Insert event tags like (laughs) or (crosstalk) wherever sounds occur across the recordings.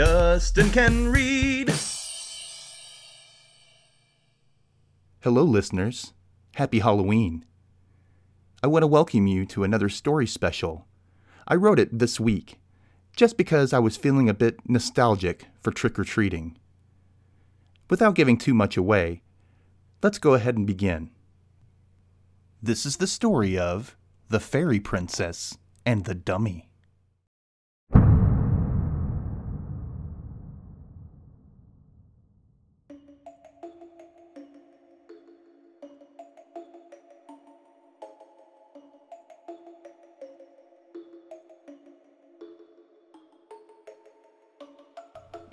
Dustin can read. Hello, listeners. Happy Halloween. I want to welcome you to another story special. I wrote it this week, just because I was feeling a bit nostalgic for trick or treating. Without giving too much away, let's go ahead and begin. This is the story of The Fairy Princess and the Dummy.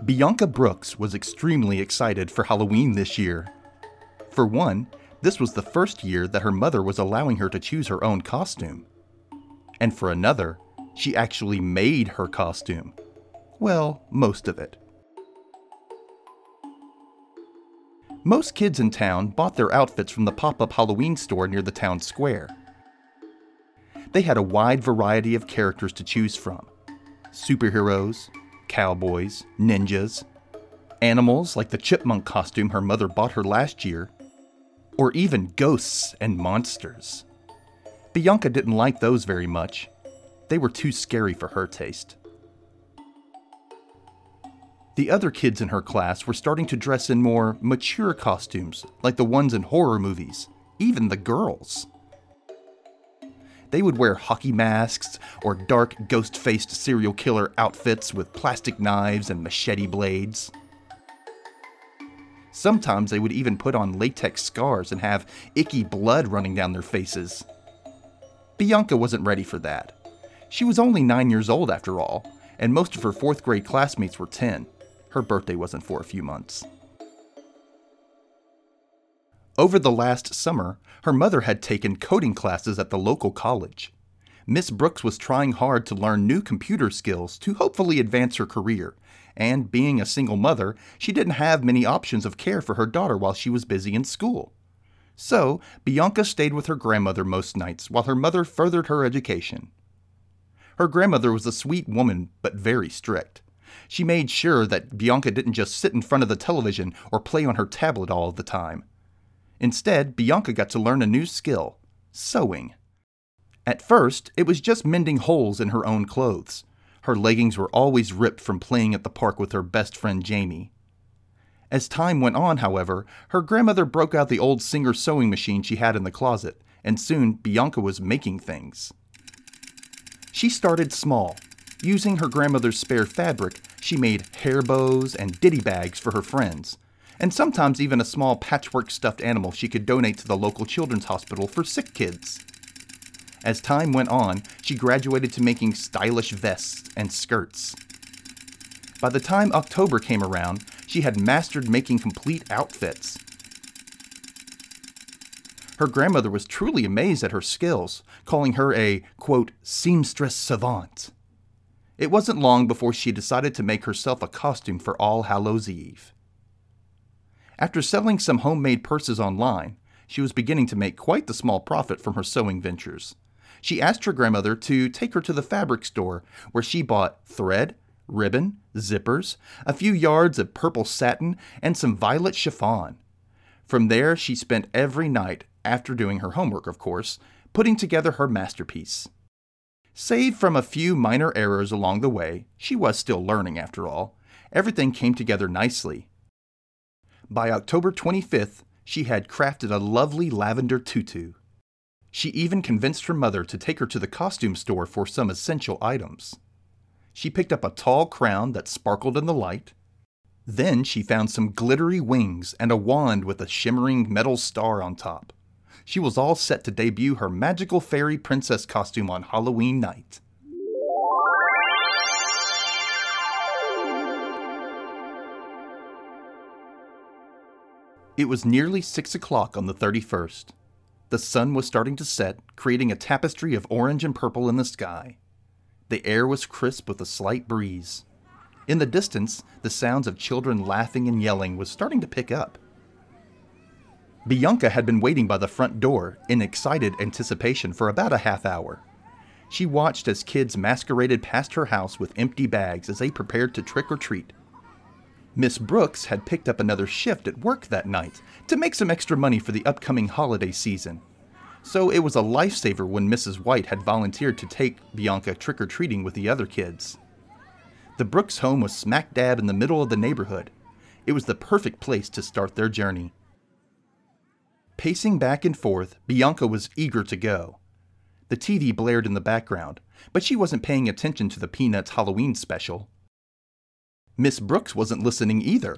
Bianca Brooks was extremely excited for Halloween this year. For one, this was the first year that her mother was allowing her to choose her own costume. And for another, she actually made her costume. Well, most of it. Most kids in town bought their outfits from the pop up Halloween store near the town square. They had a wide variety of characters to choose from superheroes, cowboys, ninjas, animals like the chipmunk costume her mother bought her last year, or even ghosts and monsters. Bianca didn't like those very much. They were too scary for her taste. The other kids in her class were starting to dress in more mature costumes, like the ones in horror movies, even the girls. They would wear hockey masks or dark ghost faced serial killer outfits with plastic knives and machete blades. Sometimes they would even put on latex scars and have icky blood running down their faces. Bianca wasn't ready for that. She was only nine years old after all, and most of her fourth grade classmates were 10. Her birthday wasn't for a few months. Over the last summer, her mother had taken coding classes at the local college. Miss Brooks was trying hard to learn new computer skills to hopefully advance her career, and being a single mother, she didn't have many options of care for her daughter while she was busy in school. So, Bianca stayed with her grandmother most nights while her mother furthered her education. Her grandmother was a sweet woman, but very strict. She made sure that Bianca didn't just sit in front of the television or play on her tablet all the time. Instead, Bianca got to learn a new skill sewing. At first, it was just mending holes in her own clothes. Her leggings were always ripped from playing at the park with her best friend Jamie. As time went on, however, her grandmother broke out the old Singer sewing machine she had in the closet, and soon Bianca was making things. She started small. Using her grandmother's spare fabric, she made hair bows and ditty bags for her friends, and sometimes even a small patchwork stuffed animal she could donate to the local children's hospital for sick kids. As time went on, she graduated to making stylish vests and skirts. By the time October came around, she had mastered making complete outfits. Her grandmother was truly amazed at her skills, calling her a, quote, seamstress savant. It wasn't long before she decided to make herself a costume for All Hallows Eve. After selling some homemade purses online, she was beginning to make quite the small profit from her sewing ventures. She asked her grandmother to take her to the fabric store, where she bought thread, ribbon, zippers, a few yards of purple satin, and some violet chiffon. From there, she spent every night, after doing her homework, of course, putting together her masterpiece. Save from a few minor errors along the way, she was still learning after all, everything came together nicely, by October 25th, she had crafted a lovely lavender tutu. She even convinced her mother to take her to the costume store for some essential items. She picked up a tall crown that sparkled in the light. Then she found some glittery wings and a wand with a shimmering metal star on top. She was all set to debut her magical fairy princess costume on Halloween night. It was nearly six o'clock on the 31st. The sun was starting to set, creating a tapestry of orange and purple in the sky. The air was crisp with a slight breeze. In the distance, the sounds of children laughing and yelling was starting to pick up. Bianca had been waiting by the front door in excited anticipation for about a half hour. She watched as kids masqueraded past her house with empty bags as they prepared to trick or treat. Miss Brooks had picked up another shift at work that night to make some extra money for the upcoming holiday season. So it was a lifesaver when Mrs. White had volunteered to take Bianca trick or treating with the other kids. The Brooks home was smack dab in the middle of the neighborhood. It was the perfect place to start their journey. Pacing back and forth, Bianca was eager to go. The TV blared in the background, but she wasn't paying attention to the Peanuts Halloween special. Miss Brooks wasn't listening either.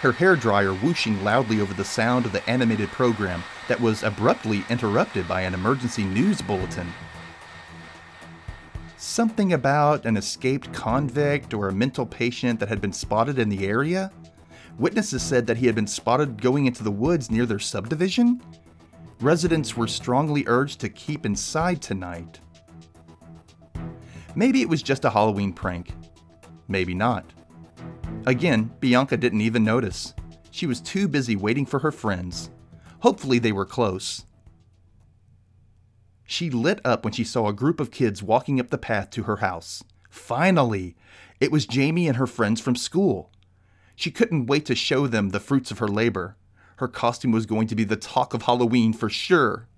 Her hairdryer whooshing loudly over the sound of the animated program that was abruptly interrupted by an emergency news bulletin. Something about an escaped convict or a mental patient that had been spotted in the area? Witnesses said that he had been spotted going into the woods near their subdivision? Residents were strongly urged to keep inside tonight. Maybe it was just a Halloween prank, maybe not. Again, Bianca didn't even notice. She was too busy waiting for her friends. Hopefully, they were close. She lit up when she saw a group of kids walking up the path to her house. Finally! It was Jamie and her friends from school. She couldn't wait to show them the fruits of her labor. Her costume was going to be the talk of Halloween for sure.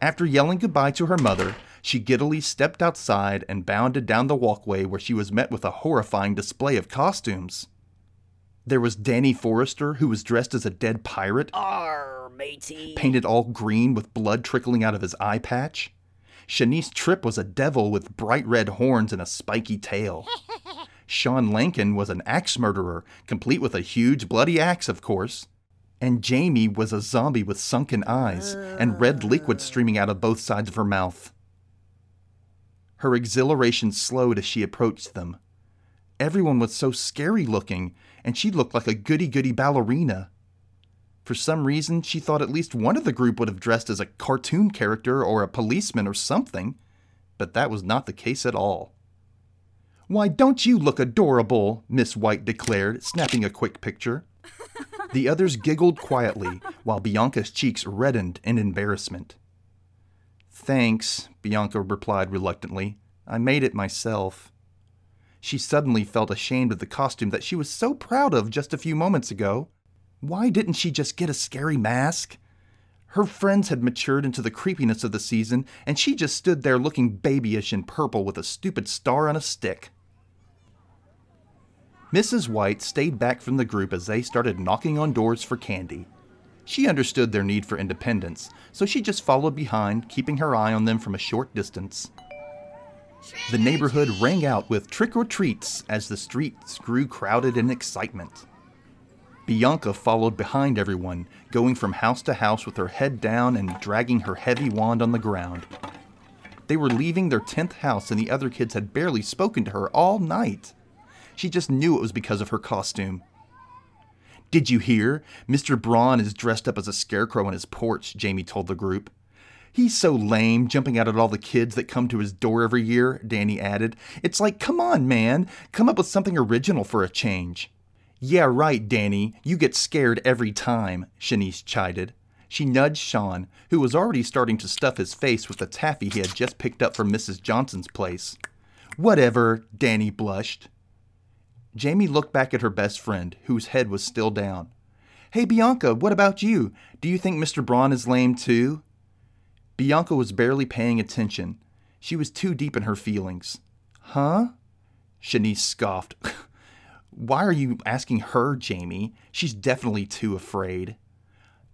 After yelling goodbye to her mother, she giddily stepped outside and bounded down the walkway where she was met with a horrifying display of costumes. There was Danny Forrester, who was dressed as a dead pirate, Arr, matey. painted all green with blood trickling out of his eye patch. Shanice Tripp was a devil with bright red horns and a spiky tail. (laughs) Sean Lankin was an axe murderer, complete with a huge bloody axe, of course. And Jamie was a zombie with sunken eyes and red liquid streaming out of both sides of her mouth. Her exhilaration slowed as she approached them. Everyone was so scary looking, and she looked like a goody goody ballerina. For some reason, she thought at least one of the group would have dressed as a cartoon character or a policeman or something, but that was not the case at all. Why, don't you look adorable? Miss White declared, snapping a quick picture. The others giggled quietly, while Bianca's cheeks reddened in embarrassment. Thanks, Bianca replied reluctantly. I made it myself. She suddenly felt ashamed of the costume that she was so proud of just a few moments ago. Why didn't she just get a scary mask? Her friends had matured into the creepiness of the season, and she just stood there looking babyish in purple with a stupid star on a stick. Mrs. White stayed back from the group as they started knocking on doors for candy. She understood their need for independence, so she just followed behind, keeping her eye on them from a short distance. The neighborhood rang out with trick or treats as the streets grew crowded in excitement. Bianca followed behind everyone, going from house to house with her head down and dragging her heavy wand on the ground. They were leaving their 10th house, and the other kids had barely spoken to her all night. She just knew it was because of her costume. Did you hear? Mr. Braun is dressed up as a scarecrow on his porch, Jamie told the group. He's so lame, jumping out at all the kids that come to his door every year, Danny added. It's like, come on, man, come up with something original for a change. Yeah, right, Danny, you get scared every time, Shanice chided. She nudged Sean, who was already starting to stuff his face with the taffy he had just picked up from Mrs. Johnson's place. Whatever, Danny blushed. Jamie looked back at her best friend, whose head was still down. Hey, Bianca, what about you? Do you think Mr. Braun is lame too? Bianca was barely paying attention. She was too deep in her feelings. Huh? Shanice scoffed. (laughs) Why are you asking her, Jamie? She's definitely too afraid.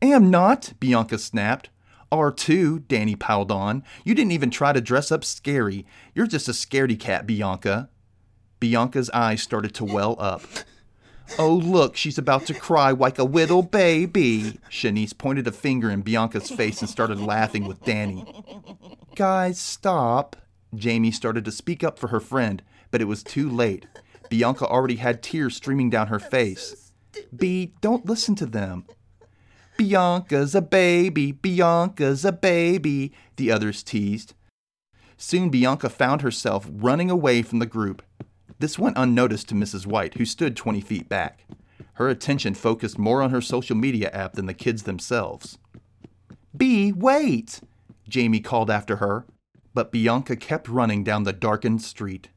Am not, Bianca snapped. R2, Danny piled on. You didn't even try to dress up scary. You're just a scaredy cat, Bianca. Bianca's eyes started to well up. Oh, look, she's about to cry like a little baby. Shanice pointed a finger in Bianca's face and started laughing with Danny. Guys, stop. Jamie started to speak up for her friend, but it was too late. Bianca already had tears streaming down her face. B, don't listen to them. Bianca's a baby, Bianca's a baby, the others teased. Soon Bianca found herself running away from the group. This went unnoticed to Mrs. White, who stood 20 feet back. Her attention focused more on her social media app than the kids themselves. B, wait! Jamie called after her, but Bianca kept running down the darkened street.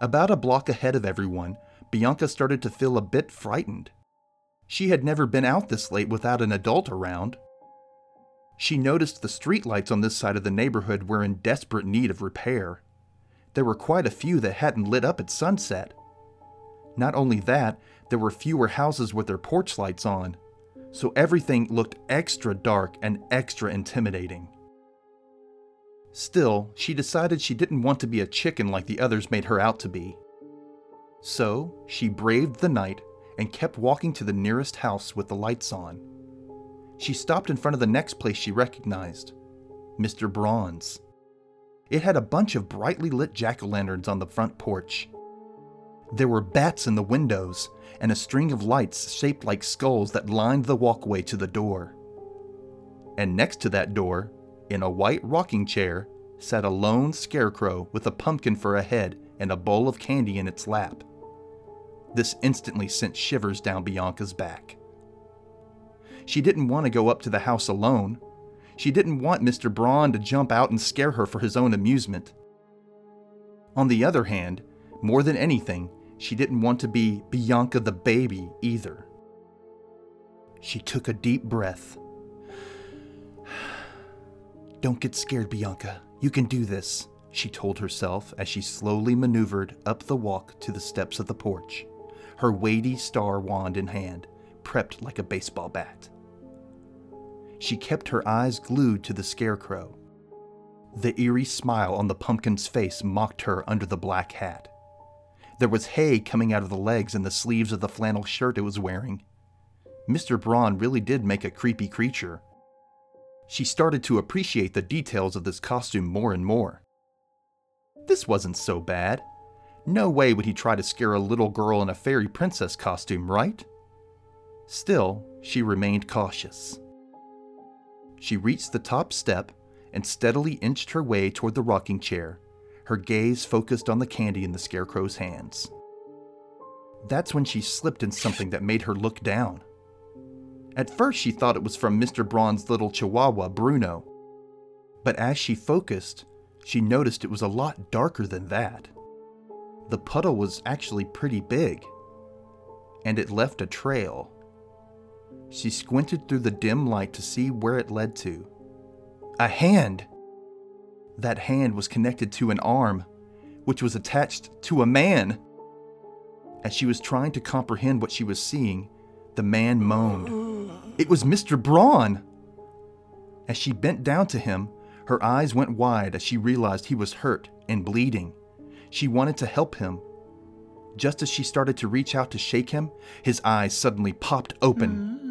About a block ahead of everyone, Bianca started to feel a bit frightened. She had never been out this late without an adult around. She noticed the streetlights on this side of the neighborhood were in desperate need of repair. There were quite a few that hadn't lit up at sunset. Not only that, there were fewer houses with their porch lights on, so everything looked extra dark and extra intimidating. Still, she decided she didn't want to be a chicken like the others made her out to be. So, she braved the night and kept walking to the nearest house with the lights on. She stopped in front of the next place she recognized Mr. Braun's. It had a bunch of brightly lit jack o' lanterns on the front porch. There were bats in the windows and a string of lights shaped like skulls that lined the walkway to the door. And next to that door, in a white rocking chair, sat a lone scarecrow with a pumpkin for a head and a bowl of candy in its lap. This instantly sent shivers down Bianca's back. She didn't want to go up to the house alone. She didn't want Mr. Braun to jump out and scare her for his own amusement. On the other hand, more than anything, she didn't want to be Bianca the baby either. She took a deep breath. (sighs) Don't get scared, Bianca. You can do this, she told herself as she slowly maneuvered up the walk to the steps of the porch, her weighty star wand in hand, prepped like a baseball bat. She kept her eyes glued to the scarecrow. The eerie smile on the pumpkin's face mocked her under the black hat. There was hay coming out of the legs and the sleeves of the flannel shirt it was wearing. Mr. Braun really did make a creepy creature, she started to appreciate the details of this costume more and more. This wasn't so bad. No way would he try to scare a little girl in a fairy princess costume, right? Still, she remained cautious. She reached the top step and steadily inched her way toward the rocking chair, her gaze focused on the candy in the scarecrow's hands. That's when she slipped in something that made her look down. At first, she thought it was from Mr. Braun's little chihuahua, Bruno. But as she focused, she noticed it was a lot darker than that. The puddle was actually pretty big, and it left a trail. She squinted through the dim light to see where it led to. A hand! That hand was connected to an arm, which was attached to a man. As she was trying to comprehend what she was seeing, the man moaned. It was Mr. Braun! As she bent down to him, her eyes went wide as she realized he was hurt and bleeding. She wanted to help him. Just as she started to reach out to shake him, his eyes suddenly popped open.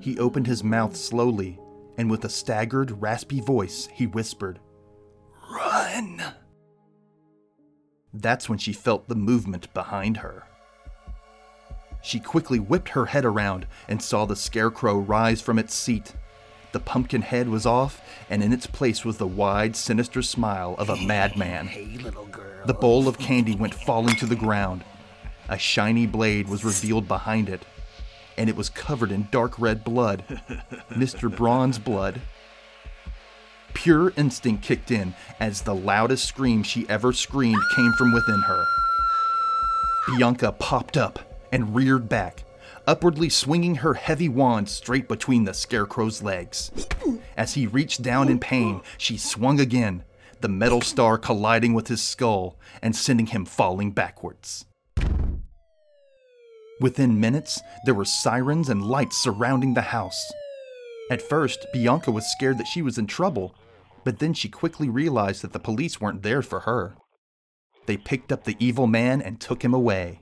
He opened his mouth slowly, and with a staggered, raspy voice, he whispered, Run! That's when she felt the movement behind her. She quickly whipped her head around and saw the scarecrow rise from its seat. The pumpkin head was off, and in its place was the wide, sinister smile of a madman. Hey, little girl. The bowl of candy went falling to the ground. A shiny blade was revealed behind it, and it was covered in dark red blood. (laughs) Mr. Braun's blood. Pure instinct kicked in as the loudest scream she ever screamed came from within her. Bianca popped up and reared back, upwardly swinging her heavy wand straight between the scarecrow's legs. As he reached down in pain, she swung again, the metal star colliding with his skull and sending him falling backwards. Within minutes, there were sirens and lights surrounding the house. At first, Bianca was scared that she was in trouble, but then she quickly realized that the police weren't there for her. They picked up the evil man and took him away.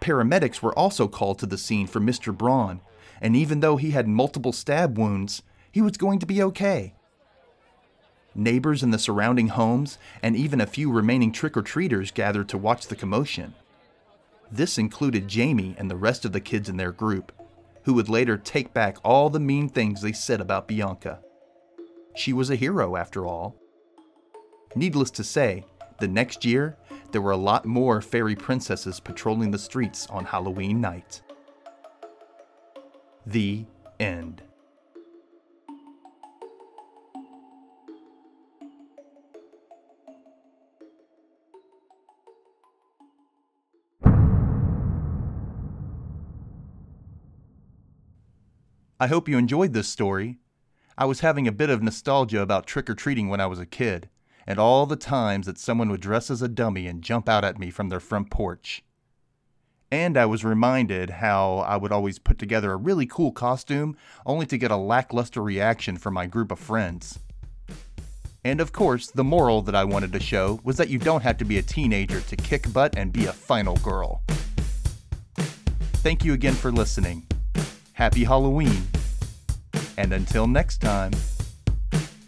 Paramedics were also called to the scene for Mr. Braun, and even though he had multiple stab wounds, he was going to be okay. Neighbors in the surrounding homes and even a few remaining trick or treaters gathered to watch the commotion. This included Jamie and the rest of the kids in their group, who would later take back all the mean things they said about Bianca. She was a hero, after all. Needless to say, the next year, there were a lot more fairy princesses patrolling the streets on Halloween night. The end. I hope you enjoyed this story. I was having a bit of nostalgia about trick or treating when I was a kid, and all the times that someone would dress as a dummy and jump out at me from their front porch. And I was reminded how I would always put together a really cool costume only to get a lackluster reaction from my group of friends. And of course, the moral that I wanted to show was that you don't have to be a teenager to kick butt and be a final girl. Thank you again for listening. Happy Halloween. And until next time.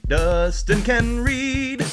Dustin can read.